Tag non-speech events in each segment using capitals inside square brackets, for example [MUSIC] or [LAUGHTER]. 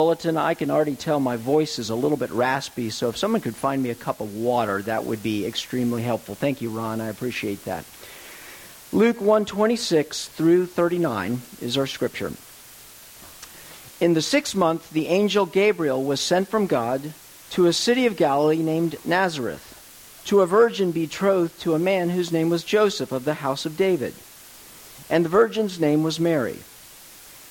bulletin, I can already tell my voice is a little bit raspy, so if someone could find me a cup of water, that would be extremely helpful. Thank you, Ron. I appreciate that. Luke 126 through 39 is our scripture. In the sixth month, the angel Gabriel was sent from God to a city of Galilee named Nazareth, to a virgin betrothed to a man whose name was Joseph of the house of David. And the virgin's name was Mary.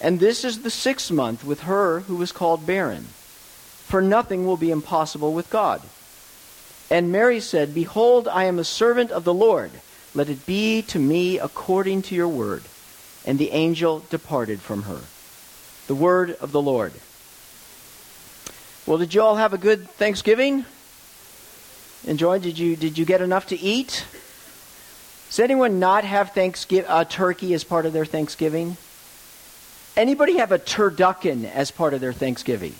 And this is the sixth month with her who was called barren. For nothing will be impossible with God. And Mary said, Behold, I am a servant of the Lord. Let it be to me according to your word. And the angel departed from her. The word of the Lord. Well, did you all have a good Thanksgiving? Enjoy? Did you, did you get enough to eat? Does anyone not have Thanksgiving, uh, turkey as part of their Thanksgiving? Anybody have a turducken as part of their Thanksgiving?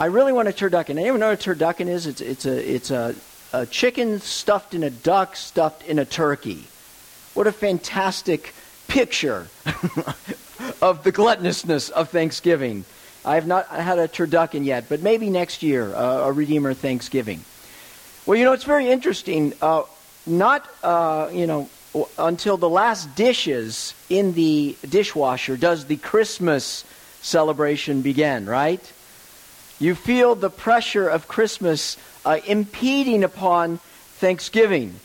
I really want a turducken. Anyone know what a turducken is? It's, it's, a, it's a, a chicken stuffed in a duck stuffed in a turkey. What a fantastic picture [LAUGHS] of the gluttonousness of Thanksgiving. I have not had a turducken yet, but maybe next year, uh, a Redeemer Thanksgiving. Well, you know, it's very interesting. Uh, not, uh, you know, until the last dishes in the dishwasher does the Christmas celebration begin, right? You feel the pressure of Christmas uh, impeding upon Thanksgiving.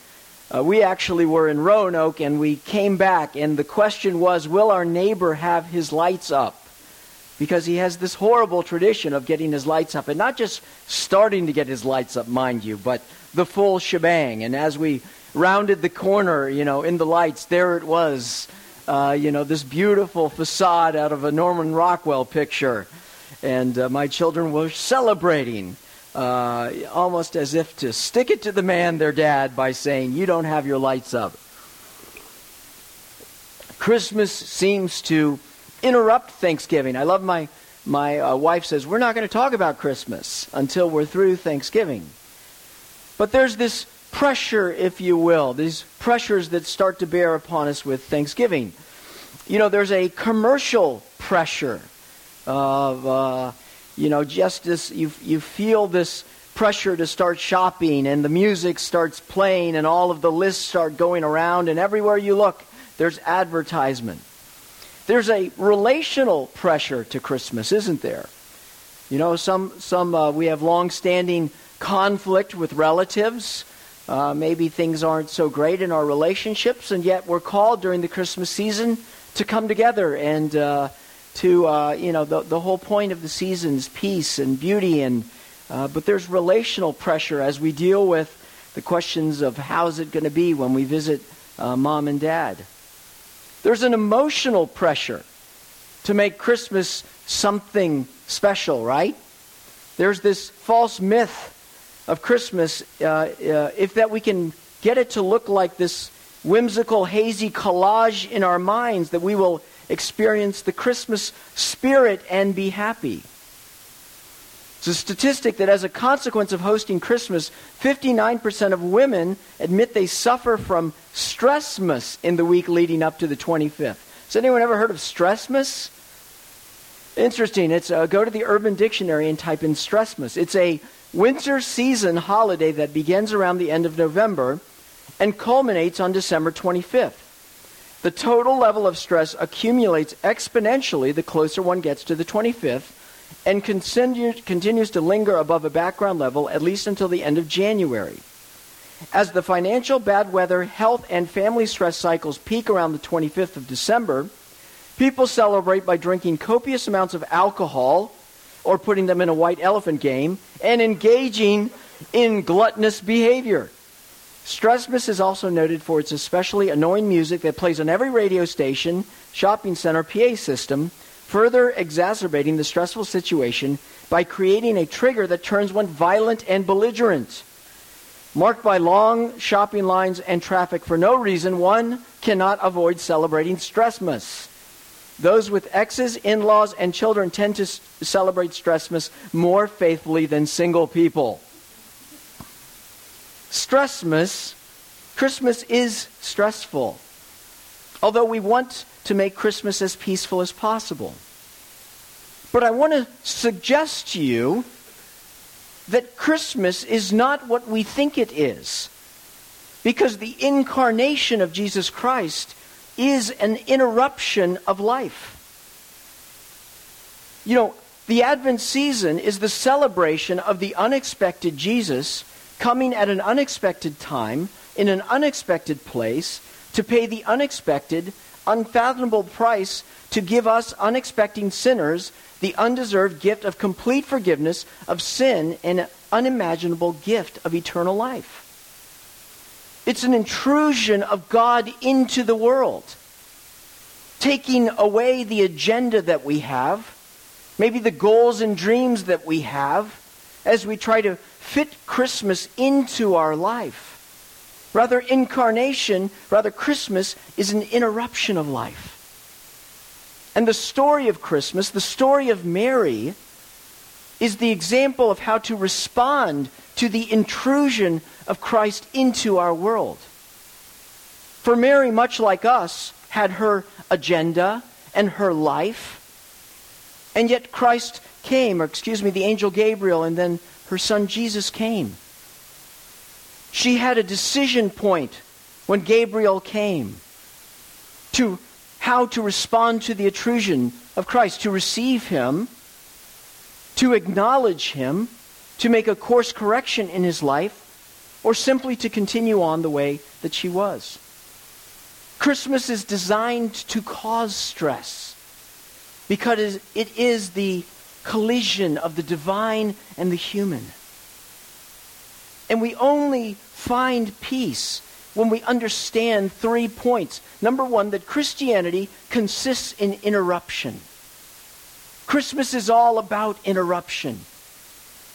Uh, we actually were in Roanoke and we came back, and the question was Will our neighbor have his lights up? Because he has this horrible tradition of getting his lights up, and not just starting to get his lights up, mind you, but the full shebang. And as we rounded the corner, you know, in the lights, there it was, uh, you know, this beautiful facade out of a Norman Rockwell picture. And uh, my children were celebrating, uh, almost as if to stick it to the man, their dad, by saying, You don't have your lights up. Christmas seems to interrupt Thanksgiving. I love my, my uh, wife says, We're not going to talk about Christmas until we're through Thanksgiving. But there's this pressure, if you will, these pressures that start to bear upon us with Thanksgiving. You know, there's a commercial pressure of, uh, you know, just this, you, you feel this pressure to start shopping, and the music starts playing, and all of the lists start going around, and everywhere you look, there's advertisement. There's a relational pressure to Christmas, isn't there? You know, some, some uh, we have long-standing conflict with relatives. Uh, maybe things aren't so great in our relationships, and yet we're called during the Christmas season to come together and uh, to, uh, you know, the, the whole point of the season is peace and beauty. And, uh, but there's relational pressure as we deal with the questions of how's it going to be when we visit uh, mom and dad. There's an emotional pressure to make Christmas something special, right? There's this false myth of Christmas, uh, uh, if that we can get it to look like this whimsical, hazy collage in our minds, that we will experience the Christmas spirit and be happy. It's a statistic that as a consequence of hosting Christmas, 59% of women admit they suffer from stressmas in the week leading up to the 25th. Has anyone ever heard of stressmas? Interesting. It's uh, go to the Urban Dictionary and type in stressmas. It's a winter season holiday that begins around the end of November and culminates on December 25th. The total level of stress accumulates exponentially the closer one gets to the 25th, and continues to linger above a background level at least until the end of January. As the financial bad weather, health, and family stress cycles peak around the 25th of December, people celebrate by drinking copious amounts of alcohol or putting them in a white elephant game and engaging in gluttonous behavior. Stressmas is also noted for its especially annoying music that plays on every radio station, shopping center, PA system, further exacerbating the stressful situation by creating a trigger that turns one violent and belligerent. Marked by long shopping lines and traffic for no reason, one cannot avoid celebrating Stressmas. Those with exes, in laws, and children tend to s- celebrate Stressmas more faithfully than single people. Stressmas, Christmas is stressful. Although we want to make Christmas as peaceful as possible. But I want to suggest to you that Christmas is not what we think it is. Because the incarnation of Jesus Christ is an interruption of life. You know, the Advent season is the celebration of the unexpected Jesus coming at an unexpected time, in an unexpected place, to pay the unexpected, unfathomable price to give us unexpecting sinners the undeserved gift of complete forgiveness of sin and an unimaginable gift of eternal life. It's an intrusion of God into the world, taking away the agenda that we have, maybe the goals and dreams that we have, as we try to fit Christmas into our life. Rather, incarnation, rather, Christmas is an interruption of life. And the story of Christmas, the story of Mary, is the example of how to respond to the intrusion of Christ into our world. For Mary, much like us, had her agenda and her life, and yet Christ came, or excuse me, the angel Gabriel, and then her son Jesus came. She had a decision point when Gabriel came to how to respond to the intrusion of Christ, to receive him, to acknowledge him, to make a course correction in his life, or simply to continue on the way that she was. Christmas is designed to cause stress because it is the collision of the divine and the human. And we only find peace when we understand three points. Number one, that Christianity consists in interruption. Christmas is all about interruption.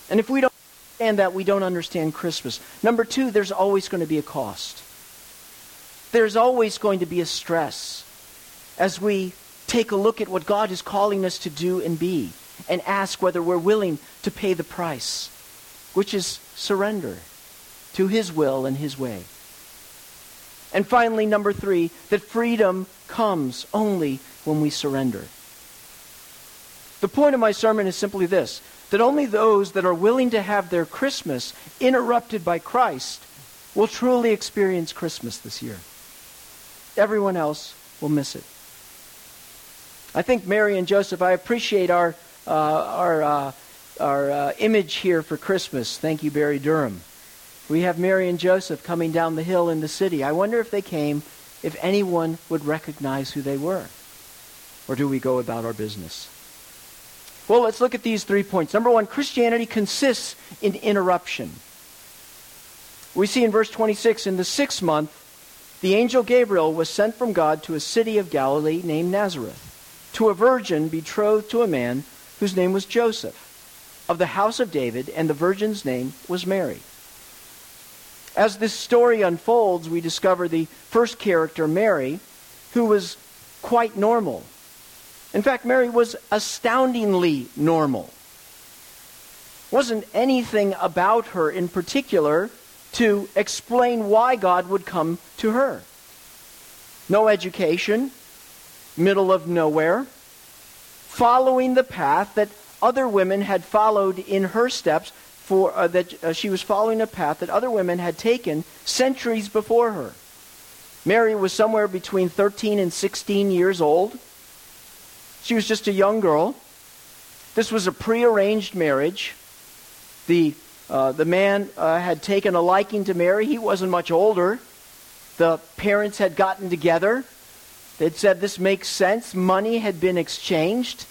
And if we don't understand that, we don't understand Christmas. Number two, there's always going to be a cost. There's always going to be a stress as we take a look at what God is calling us to do and be and ask whether we're willing to pay the price, which is surrender to His will and His way. And finally, number three, that freedom comes only when we surrender. The point of my sermon is simply this that only those that are willing to have their Christmas interrupted by Christ will truly experience Christmas this year. Everyone else will miss it. I think Mary and Joseph, I appreciate our, uh, our, uh, our uh, image here for Christmas. Thank you, Barry Durham. We have Mary and Joseph coming down the hill in the city. I wonder if they came, if anyone would recognize who they were. Or do we go about our business? Well, let's look at these three points. Number one, Christianity consists in interruption. We see in verse 26 in the sixth month, the angel Gabriel was sent from God to a city of Galilee named Nazareth, to a virgin betrothed to a man whose name was Joseph, of the house of David, and the virgin's name was Mary. As this story unfolds, we discover the first character, Mary, who was quite normal. In fact, Mary was astoundingly normal. Wasn't anything about her in particular to explain why God would come to her. No education, middle of nowhere, following the path that other women had followed in her steps for uh, that uh, she was following a path that other women had taken centuries before her. Mary was somewhere between 13 and 16 years old. She was just a young girl. This was a prearranged marriage. The, uh, the man uh, had taken a liking to Mary. He wasn't much older. The parents had gotten together. They'd said this makes sense. Money had been exchanged.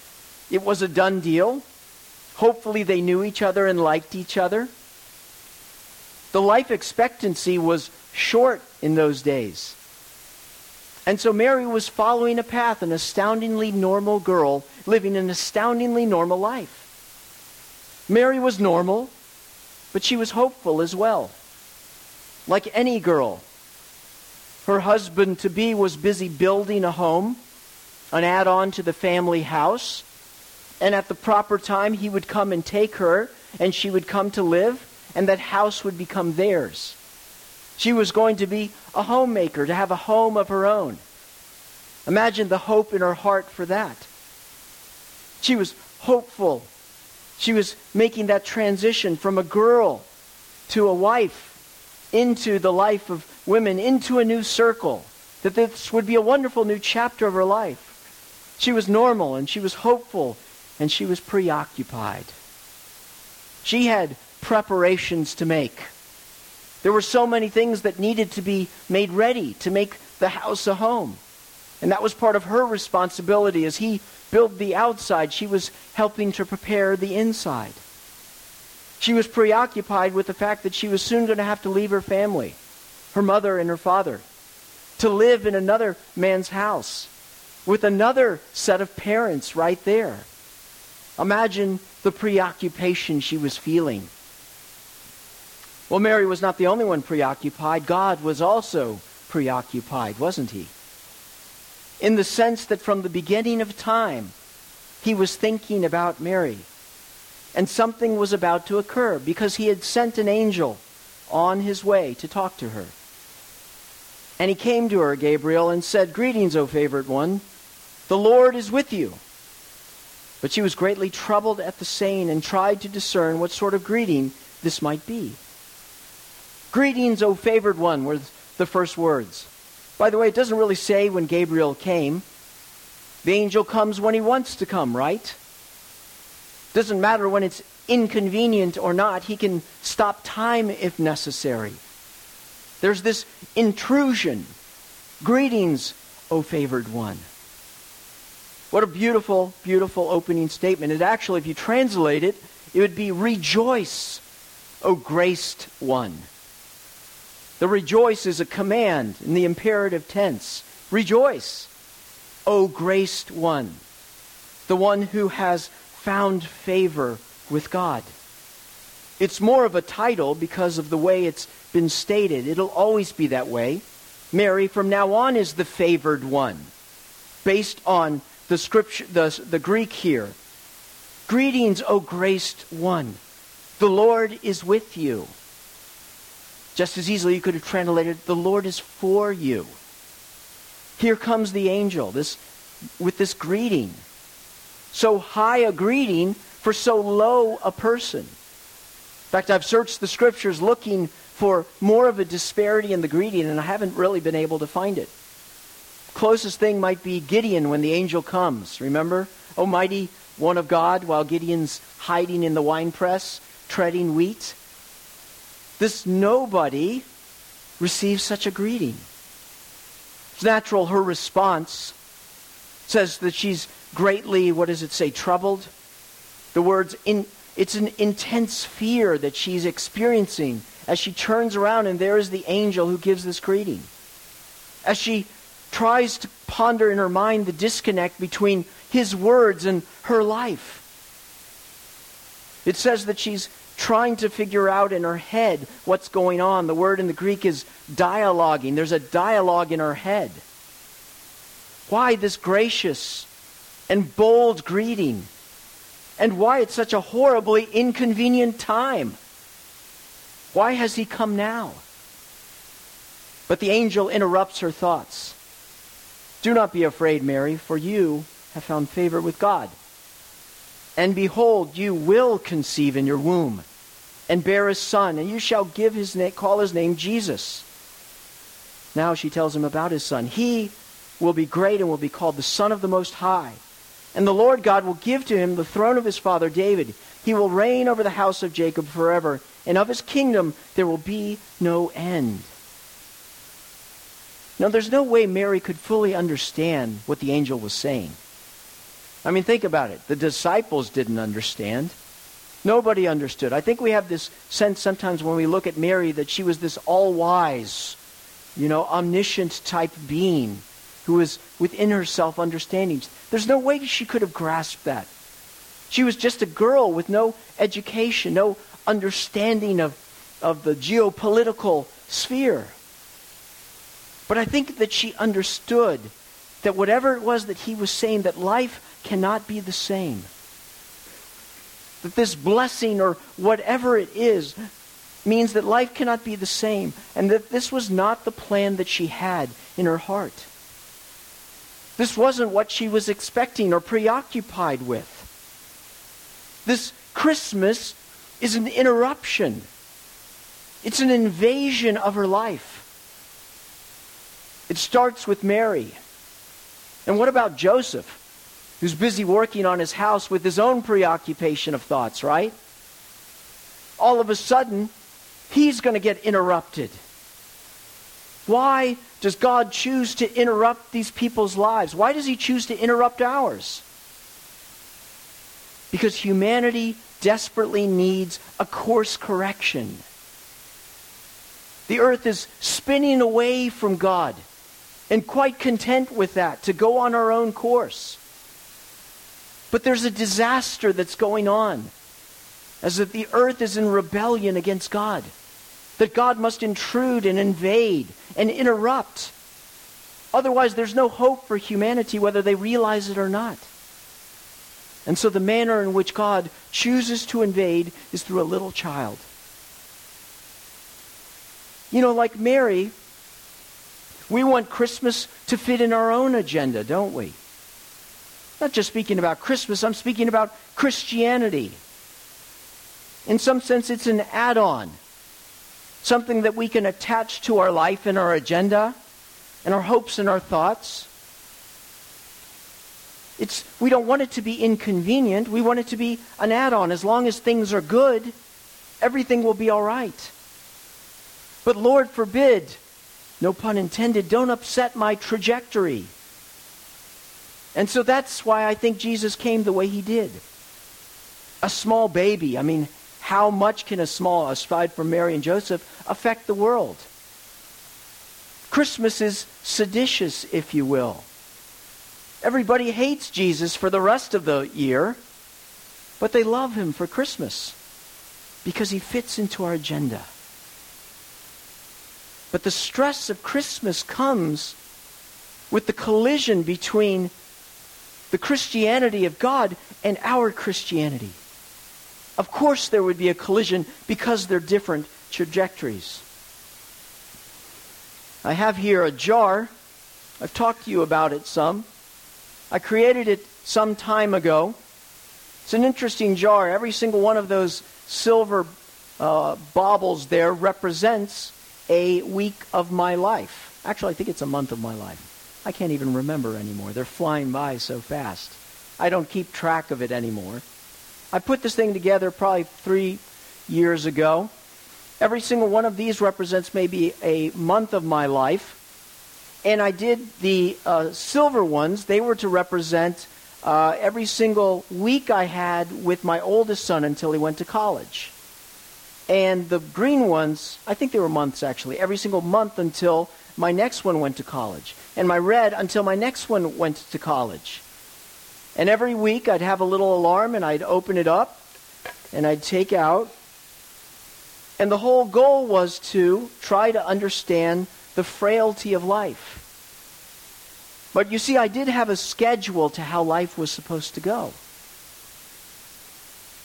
It was a done deal. Hopefully, they knew each other and liked each other. The life expectancy was short in those days. And so Mary was following a path, an astoundingly normal girl living an astoundingly normal life. Mary was normal, but she was hopeful as well. Like any girl, her husband to be was busy building a home, an add on to the family house, and at the proper time he would come and take her, and she would come to live, and that house would become theirs. She was going to be a homemaker, to have a home of her own. Imagine the hope in her heart for that. She was hopeful. She was making that transition from a girl to a wife into the life of women, into a new circle, that this would be a wonderful new chapter of her life. She was normal and she was hopeful and she was preoccupied. She had preparations to make. There were so many things that needed to be made ready to make the house a home. And that was part of her responsibility. As he built the outside, she was helping to prepare the inside. She was preoccupied with the fact that she was soon going to have to leave her family, her mother and her father, to live in another man's house with another set of parents right there. Imagine the preoccupation she was feeling. Well, Mary was not the only one preoccupied. God was also preoccupied, wasn't he? In the sense that from the beginning of time, he was thinking about Mary. And something was about to occur because he had sent an angel on his way to talk to her. And he came to her, Gabriel, and said, Greetings, O favored one. The Lord is with you. But she was greatly troubled at the saying and tried to discern what sort of greeting this might be. Greetings, O favored one, were the first words. By the way, it doesn't really say when Gabriel came. The angel comes when he wants to come, right? Doesn't matter when it's inconvenient or not. He can stop time if necessary. There's this intrusion. Greetings, O favored one. What a beautiful, beautiful opening statement. It actually, if you translate it, it would be rejoice, O graced one. The rejoice is a command in the imperative tense. Rejoice, O graced one, the one who has found favor with God. It's more of a title because of the way it's been stated. It'll always be that way. Mary, from now on, is the favored one, based on the scripture, the, the Greek here. Greetings, O graced one. The Lord is with you. Just as easily you could have translated, the Lord is for you. Here comes the angel this, with this greeting. So high a greeting for so low a person. In fact, I've searched the scriptures looking for more of a disparity in the greeting, and I haven't really been able to find it. Closest thing might be Gideon when the angel comes. Remember? O mighty one of God, while Gideon's hiding in the winepress, treading wheat. This nobody receives such a greeting. It's natural her response says that she's greatly, what does it say, troubled? The words, in, it's an intense fear that she's experiencing as she turns around and there is the angel who gives this greeting. As she tries to ponder in her mind the disconnect between his words and her life. It says that she's trying to figure out in her head what's going on. The word in the Greek is dialoguing. There's a dialogue in her head. Why this gracious and bold greeting? And why it's such a horribly inconvenient time? Why has he come now? But the angel interrupts her thoughts. Do not be afraid, Mary, for you have found favor with God. And behold, you will conceive in your womb and bear a son, and you shall give his name, call his name Jesus. Now she tells him about his son. He will be great and will be called the Son of the Most High. And the Lord God will give to him the throne of his father David. He will reign over the house of Jacob forever, and of his kingdom there will be no end. Now, there's no way Mary could fully understand what the angel was saying. I mean, think about it. The disciples didn't understand. Nobody understood. I think we have this sense sometimes when we look at Mary that she was this all wise, you know, omniscient type being who was within herself understanding. There's no way she could have grasped that. She was just a girl with no education, no understanding of, of the geopolitical sphere. But I think that she understood that whatever it was that he was saying, that life cannot be the same. That this blessing or whatever it is means that life cannot be the same, and that this was not the plan that she had in her heart. This wasn't what she was expecting or preoccupied with. This Christmas is an interruption. It's an invasion of her life. It starts with Mary. And what about Joseph, who's busy working on his house with his own preoccupation of thoughts, right? All of a sudden, he's going to get interrupted. Why does God choose to interrupt these people's lives? Why does He choose to interrupt ours? Because humanity desperately needs a course correction. The earth is spinning away from God and quite content with that to go on our own course. But there's a disaster that's going on as that the earth is in rebellion against God that God must intrude and invade and interrupt. Otherwise, there's no hope for humanity, whether they realize it or not. And so, the manner in which God chooses to invade is through a little child. You know, like Mary, we want Christmas to fit in our own agenda, don't we? Not just speaking about Christmas, I'm speaking about Christianity. In some sense, it's an add on something that we can attach to our life and our agenda and our hopes and our thoughts. It's, we don't want it to be inconvenient. We want it to be an add on. As long as things are good, everything will be all right. But Lord forbid, no pun intended, don't upset my trajectory. And so that's why I think Jesus came the way he did. A small baby. I mean, how much can a small, aside from Mary and Joseph, affect the world? Christmas is seditious, if you will. Everybody hates Jesus for the rest of the year, but they love him for Christmas because he fits into our agenda. But the stress of Christmas comes with the collision between the Christianity of God and our Christianity. Of course, there would be a collision because they're different trajectories. I have here a jar. I've talked to you about it some. I created it some time ago. It's an interesting jar. Every single one of those silver uh, baubles there represents a week of my life. Actually, I think it's a month of my life. I can't even remember anymore. They're flying by so fast. I don't keep track of it anymore. I put this thing together probably three years ago. Every single one of these represents maybe a month of my life. And I did the uh, silver ones, they were to represent uh, every single week I had with my oldest son until he went to college. And the green ones, I think they were months actually, every single month until my next one went to college. And my red until my next one went to college. And every week I'd have a little alarm and I'd open it up and I'd take out. And the whole goal was to try to understand the frailty of life. But you see, I did have a schedule to how life was supposed to go.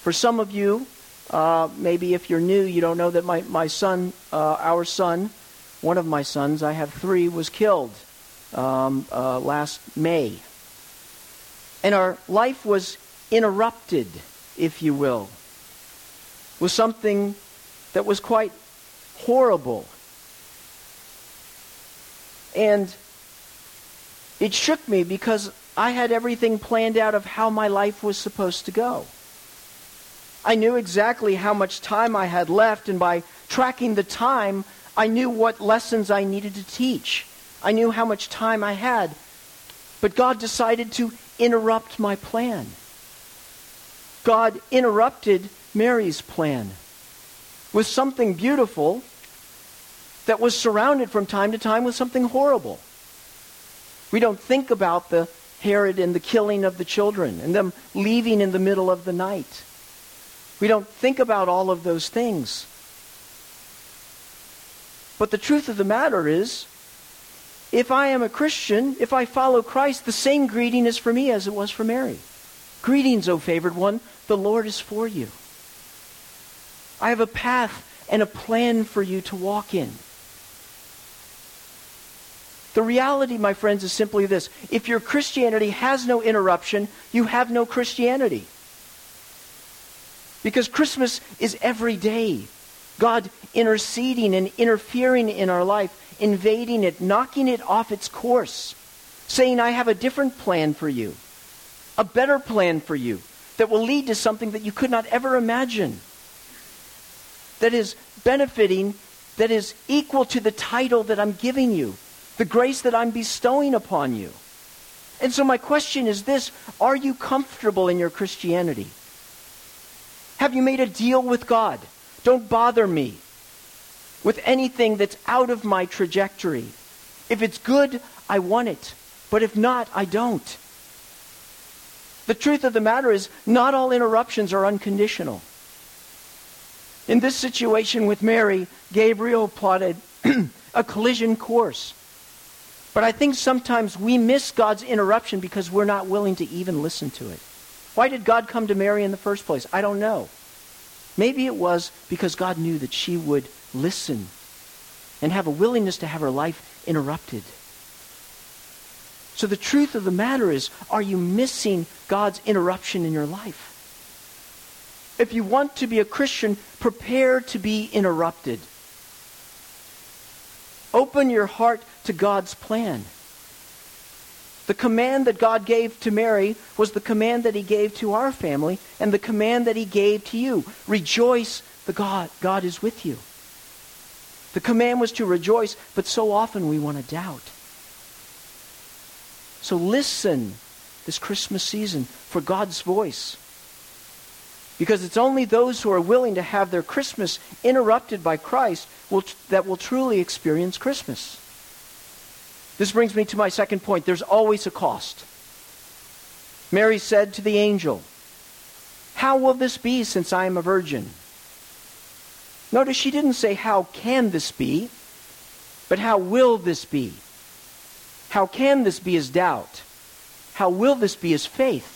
For some of you, uh, maybe if you're new, you don't know that my, my son, uh, our son, one of my sons, I have three, was killed um, uh, last May. And our life was interrupted, if you will, with something that was quite horrible. And it shook me because I had everything planned out of how my life was supposed to go. I knew exactly how much time I had left, and by tracking the time, I knew what lessons I needed to teach. I knew how much time I had. But God decided to interrupt my plan. God interrupted Mary's plan with something beautiful that was surrounded from time to time with something horrible. We don't think about the Herod and the killing of the children and them leaving in the middle of the night. We don't think about all of those things. But the truth of the matter is, if I am a Christian, if I follow Christ, the same greeting is for me as it was for Mary. Greetings, O favored one, the Lord is for you. I have a path and a plan for you to walk in. The reality, my friends, is simply this. If your Christianity has no interruption, you have no Christianity. Because Christmas is every day. God interceding and interfering in our life, invading it, knocking it off its course, saying, I have a different plan for you, a better plan for you that will lead to something that you could not ever imagine, that is benefiting, that is equal to the title that I'm giving you, the grace that I'm bestowing upon you. And so, my question is this Are you comfortable in your Christianity? Have you made a deal with God? Don't bother me with anything that's out of my trajectory. If it's good, I want it. But if not, I don't. The truth of the matter is, not all interruptions are unconditional. In this situation with Mary, Gabriel plotted [CLEARS THROAT] a collision course. But I think sometimes we miss God's interruption because we're not willing to even listen to it. Why did God come to Mary in the first place? I don't know. Maybe it was because God knew that she would listen and have a willingness to have her life interrupted. So the truth of the matter is, are you missing God's interruption in your life? If you want to be a Christian, prepare to be interrupted. Open your heart to God's plan. The command that God gave to Mary was the command that he gave to our family and the command that he gave to you. Rejoice, the God, God is with you. The command was to rejoice, but so often we want to doubt. So listen this Christmas season for God's voice. Because it's only those who are willing to have their Christmas interrupted by Christ will, that will truly experience Christmas. This brings me to my second point. There's always a cost. Mary said to the angel, How will this be since I am a virgin? Notice she didn't say, How can this be? But how will this be? How can this be is doubt. How will this be is faith.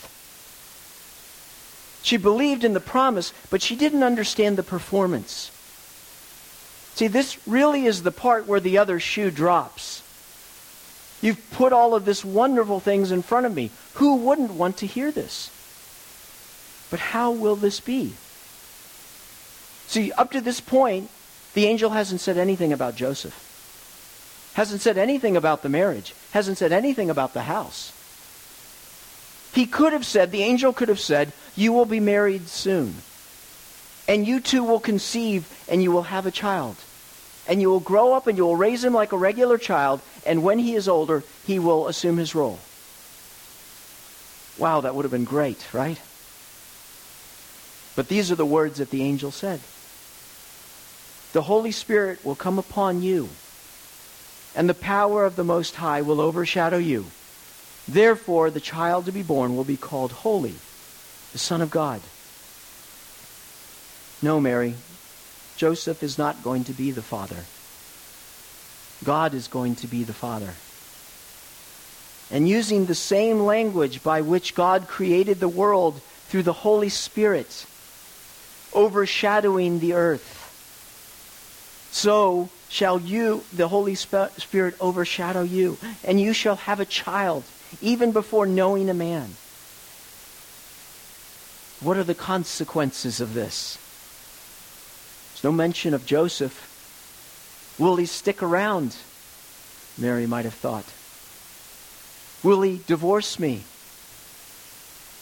She believed in the promise, but she didn't understand the performance. See, this really is the part where the other shoe drops. You've put all of this wonderful things in front of me. Who wouldn't want to hear this? But how will this be? See, up to this point, the angel hasn't said anything about Joseph. Hasn't said anything about the marriage. Hasn't said anything about the house. He could have said, the angel could have said, You will be married soon. And you too will conceive and you will have a child. And you will grow up and you will raise him like a regular child and when he is older, he will assume his role. Wow, that would have been great, right? But these are the words that the angel said The Holy Spirit will come upon you, and the power of the Most High will overshadow you. Therefore, the child to be born will be called Holy, the Son of God. No, Mary, Joseph is not going to be the father. God is going to be the Father. And using the same language by which God created the world through the Holy Spirit, overshadowing the earth, so shall you, the Holy Spirit, overshadow you, and you shall have a child, even before knowing a man. What are the consequences of this? There's no mention of Joseph. Will he stick around? Mary might have thought. Will he divorce me?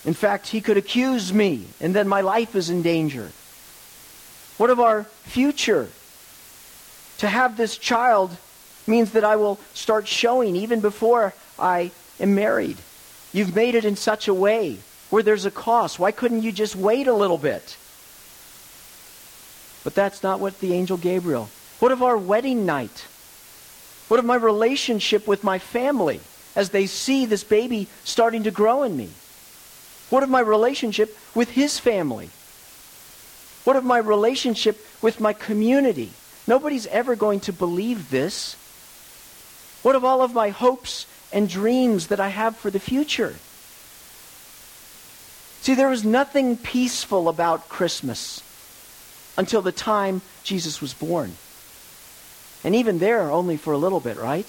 In fact, he could accuse me, and then my life is in danger. What of our future? To have this child means that I will start showing even before I am married. You've made it in such a way where there's a cost. Why couldn't you just wait a little bit? But that's not what the angel Gabriel. What of our wedding night? What of my relationship with my family as they see this baby starting to grow in me? What of my relationship with his family? What of my relationship with my community? Nobody's ever going to believe this. What of all of my hopes and dreams that I have for the future? See, there was nothing peaceful about Christmas until the time Jesus was born. And even there, only for a little bit, right?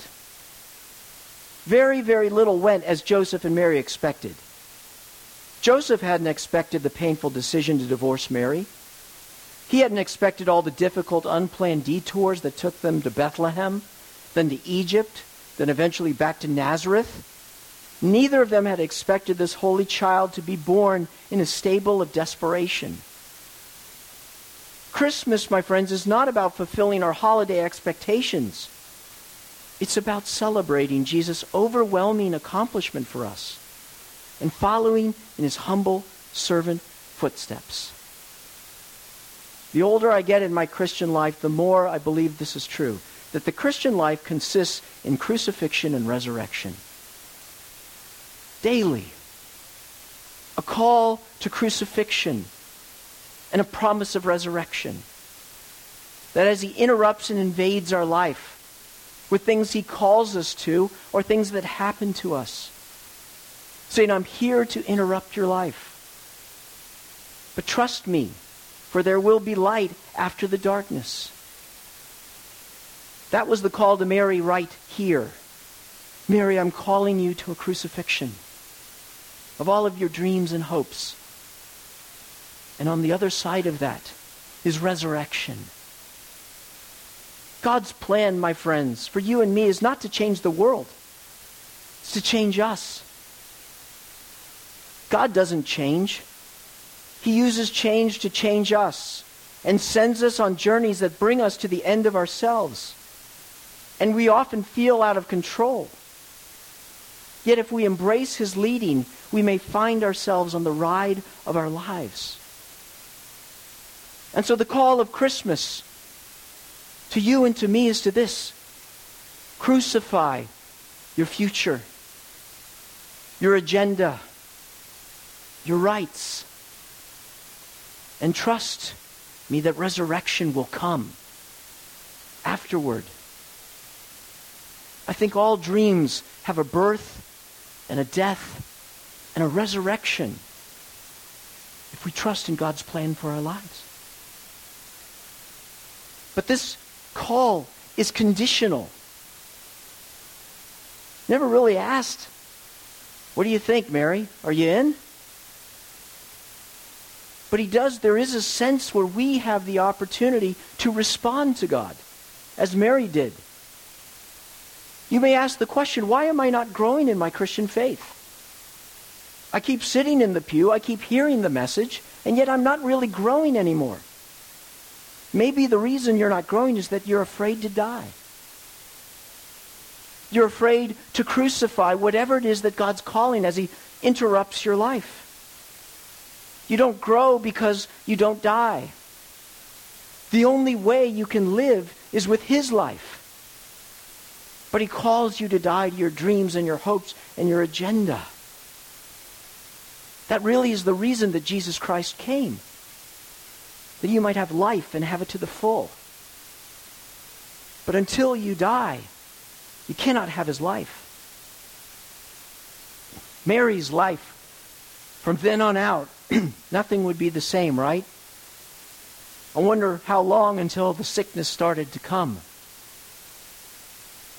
Very, very little went as Joseph and Mary expected. Joseph hadn't expected the painful decision to divorce Mary. He hadn't expected all the difficult, unplanned detours that took them to Bethlehem, then to Egypt, then eventually back to Nazareth. Neither of them had expected this holy child to be born in a stable of desperation. Christmas, my friends, is not about fulfilling our holiday expectations. It's about celebrating Jesus' overwhelming accomplishment for us and following in his humble servant footsteps. The older I get in my Christian life, the more I believe this is true that the Christian life consists in crucifixion and resurrection. Daily. A call to crucifixion and a promise of resurrection. That as he interrupts and invades our life with things he calls us to or things that happen to us, saying, I'm here to interrupt your life. But trust me, for there will be light after the darkness. That was the call to Mary right here. Mary, I'm calling you to a crucifixion of all of your dreams and hopes. And on the other side of that is resurrection. God's plan, my friends, for you and me is not to change the world. It's to change us. God doesn't change. He uses change to change us and sends us on journeys that bring us to the end of ourselves. And we often feel out of control. Yet if we embrace his leading, we may find ourselves on the ride of our lives. And so the call of Christmas to you and to me is to this crucify your future, your agenda, your rights, and trust me that resurrection will come afterward. I think all dreams have a birth and a death and a resurrection if we trust in God's plan for our lives. But this call is conditional. Never really asked, What do you think, Mary? Are you in? But he does, there is a sense where we have the opportunity to respond to God, as Mary did. You may ask the question, why am I not growing in my Christian faith? I keep sitting in the pew, I keep hearing the message, and yet I'm not really growing anymore. Maybe the reason you're not growing is that you're afraid to die. You're afraid to crucify whatever it is that God's calling as He interrupts your life. You don't grow because you don't die. The only way you can live is with His life. But He calls you to die to your dreams and your hopes and your agenda. That really is the reason that Jesus Christ came. That you might have life and have it to the full. But until you die, you cannot have his life. Mary's life, from then on out, [CLEARS THROAT] nothing would be the same, right? I wonder how long until the sickness started to come.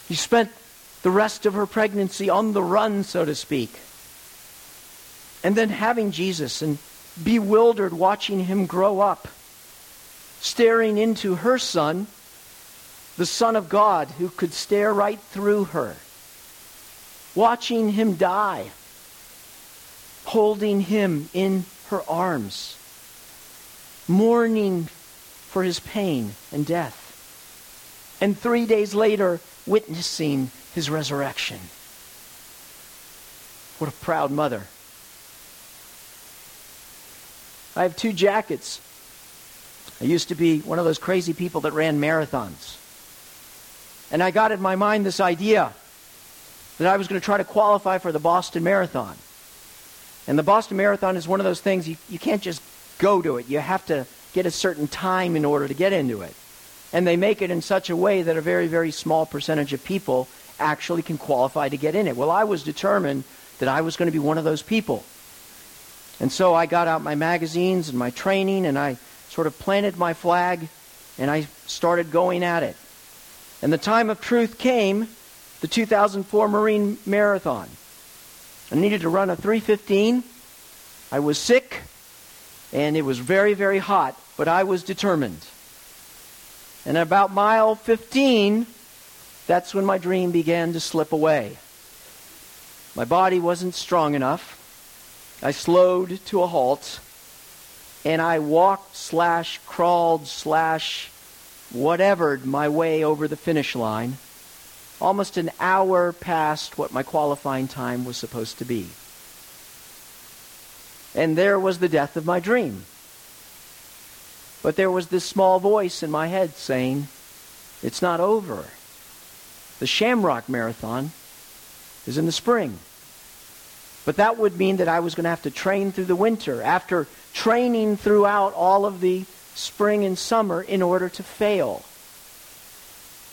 She spent the rest of her pregnancy on the run, so to speak. And then having Jesus and bewildered watching him grow up, staring into her son, the Son of God, who could stare right through her, watching him die, holding him in her arms, mourning for his pain and death, and three days later, witnessing his resurrection. What a proud mother. I have two jackets. I used to be one of those crazy people that ran marathons. And I got in my mind this idea that I was going to try to qualify for the Boston Marathon. And the Boston Marathon is one of those things you, you can't just go to it. You have to get a certain time in order to get into it. And they make it in such a way that a very, very small percentage of people actually can qualify to get in it. Well, I was determined that I was going to be one of those people. And so I got out my magazines and my training and I sort of planted my flag and I started going at it. And the time of truth came, the 2004 Marine Marathon. I needed to run a 315. I was sick and it was very, very hot, but I was determined. And about mile 15, that's when my dream began to slip away. My body wasn't strong enough. I slowed to a halt, and I walked slash crawled slash whatevered my way over the finish line, almost an hour past what my qualifying time was supposed to be. And there was the death of my dream. But there was this small voice in my head saying, It's not over. The Shamrock Marathon is in the spring. But that would mean that I was going to have to train through the winter after training throughout all of the spring and summer in order to fail.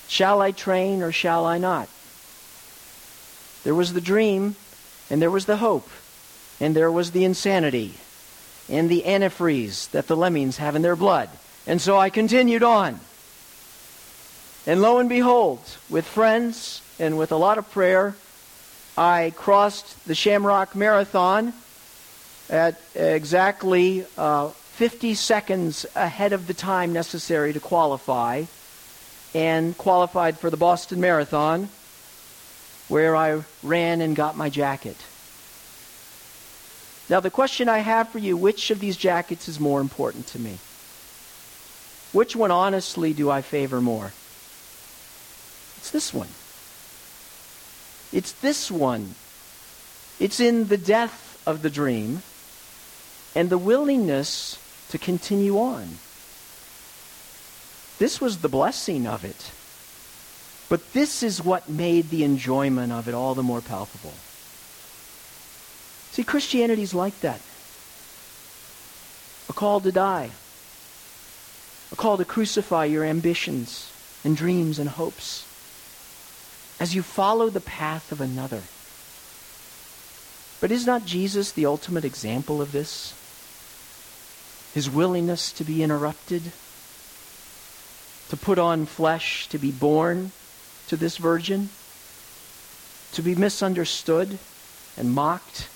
Shall I train or shall I not? There was the dream, and there was the hope, and there was the insanity, and the antifreeze that the lemmings have in their blood. And so I continued on. And lo and behold, with friends and with a lot of prayer, I crossed the Shamrock Marathon at exactly uh, 50 seconds ahead of the time necessary to qualify and qualified for the Boston Marathon, where I ran and got my jacket. Now, the question I have for you which of these jackets is more important to me? Which one, honestly, do I favor more? It's this one. It's this one. It's in the death of the dream and the willingness to continue on. This was the blessing of it. But this is what made the enjoyment of it all the more palpable. See, Christianity's like that. A call to die. A call to crucify your ambitions and dreams and hopes as you follow the path of another. But is not Jesus the ultimate example of this? His willingness to be interrupted, to put on flesh, to be born to this virgin, to be misunderstood and mocked,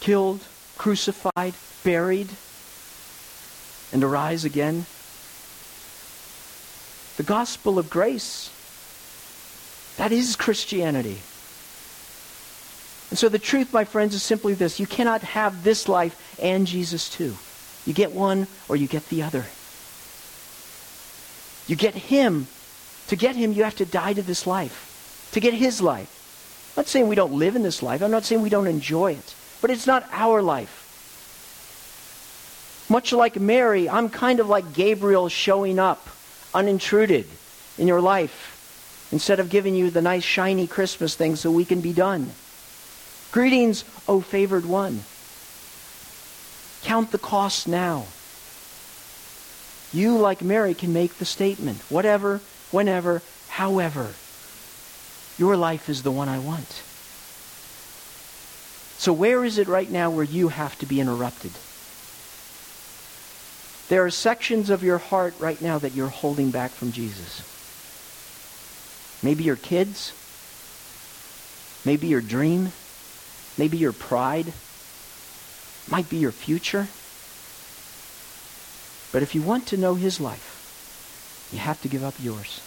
killed, crucified, buried, and to rise again. The gospel of grace that is Christianity. And so the truth, my friends, is simply this you cannot have this life and Jesus too. You get one or you get the other. You get Him. To get Him, you have to die to this life, to get His life. I'm not saying we don't live in this life, I'm not saying we don't enjoy it, but it's not our life. Much like Mary, I'm kind of like Gabriel showing up unintruded in your life instead of giving you the nice shiny Christmas thing so we can be done. Greetings, O favored one. Count the cost now. You, like Mary, can make the statement whatever, whenever, however. Your life is the one I want. So, where is it right now where you have to be interrupted? There are sections of your heart right now that you're holding back from Jesus. Maybe your kids. Maybe your dream. Maybe your pride. Might be your future. But if you want to know his life, you have to give up yours.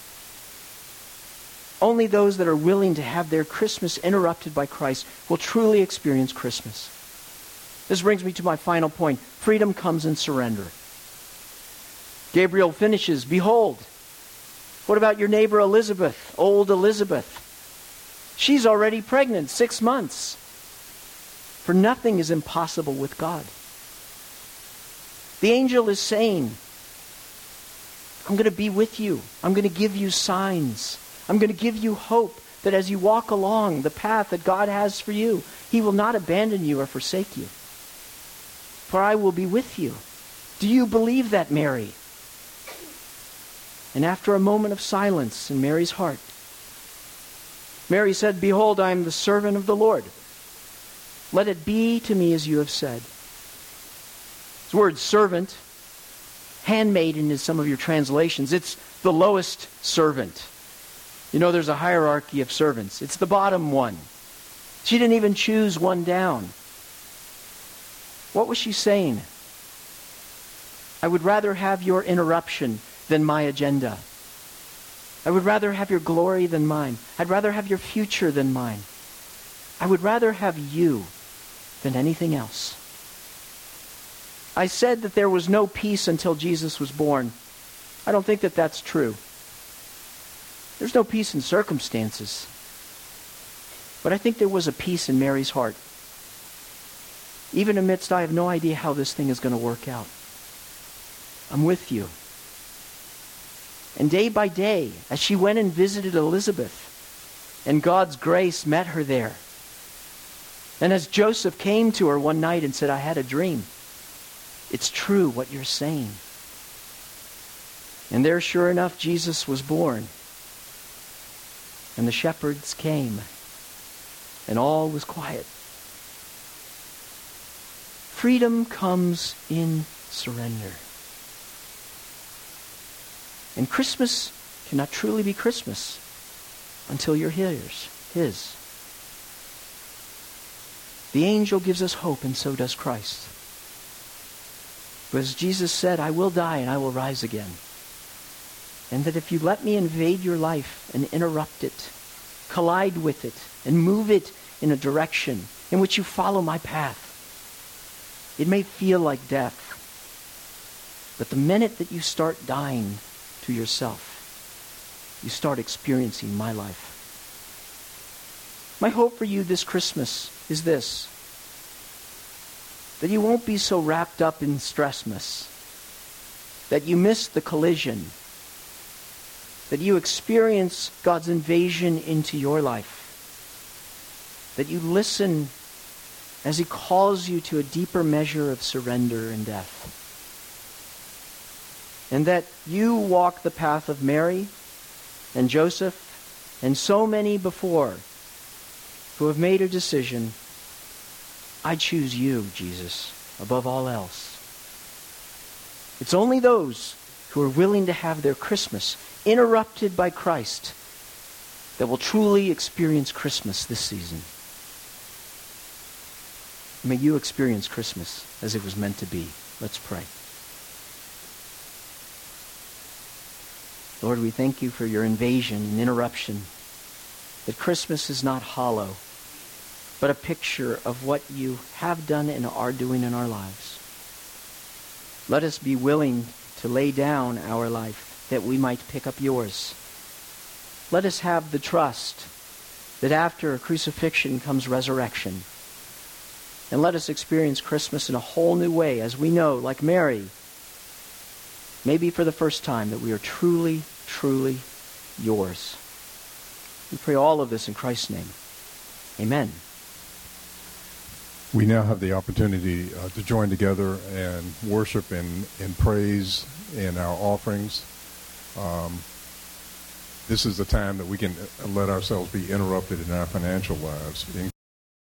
Only those that are willing to have their Christmas interrupted by Christ will truly experience Christmas. This brings me to my final point. Freedom comes in surrender. Gabriel finishes, Behold, what about your neighbor Elizabeth, old Elizabeth? She's already pregnant, six months. For nothing is impossible with God. The angel is saying, I'm going to be with you. I'm going to give you signs. I'm going to give you hope that as you walk along the path that God has for you, He will not abandon you or forsake you. For I will be with you. Do you believe that, Mary? And after a moment of silence in Mary's heart, Mary said, Behold, I am the servant of the Lord. Let it be to me as you have said. This word servant, handmaiden in some of your translations, it's the lowest servant. You know, there's a hierarchy of servants. It's the bottom one. She didn't even choose one down. What was she saying? I would rather have your interruption than my agenda. I would rather have your glory than mine. I'd rather have your future than mine. I would rather have you than anything else. I said that there was no peace until Jesus was born. I don't think that that's true. There's no peace in circumstances. But I think there was a peace in Mary's heart. Even amidst, I have no idea how this thing is going to work out. I'm with you. And day by day, as she went and visited Elizabeth, and God's grace met her there, and as Joseph came to her one night and said, I had a dream, it's true what you're saying. And there, sure enough, Jesus was born. And the shepherds came, and all was quiet. Freedom comes in surrender. And Christmas cannot truly be Christmas until you're his. His. The angel gives us hope, and so does Christ. But as Jesus said, I will die and I will rise again. And that if you let me invade your life and interrupt it, collide with it, and move it in a direction in which you follow my path, it may feel like death. But the minute that you start dying to yourself, you start experiencing my life. My hope for you this Christmas is this that you won't be so wrapped up in Stressmas, that you miss the collision, that you experience God's invasion into your life, that you listen as He calls you to a deeper measure of surrender and death, and that you walk the path of Mary and Joseph and so many before who have made a decision I choose you, Jesus, above all else. It's only those who are willing to have their Christmas interrupted by Christ that will truly experience Christmas this season. May you experience Christmas as it was meant to be. Let's pray. Lord, we thank you for your invasion and interruption, that Christmas is not hollow but a picture of what you have done and are doing in our lives. Let us be willing to lay down our life that we might pick up yours. Let us have the trust that after crucifixion comes resurrection. And let us experience Christmas in a whole new way as we know, like Mary, maybe for the first time, that we are truly, truly yours. We pray all of this in Christ's name. Amen. We now have the opportunity uh, to join together and worship and, and praise in our offerings. Um, this is the time that we can let ourselves be interrupted in our financial lives.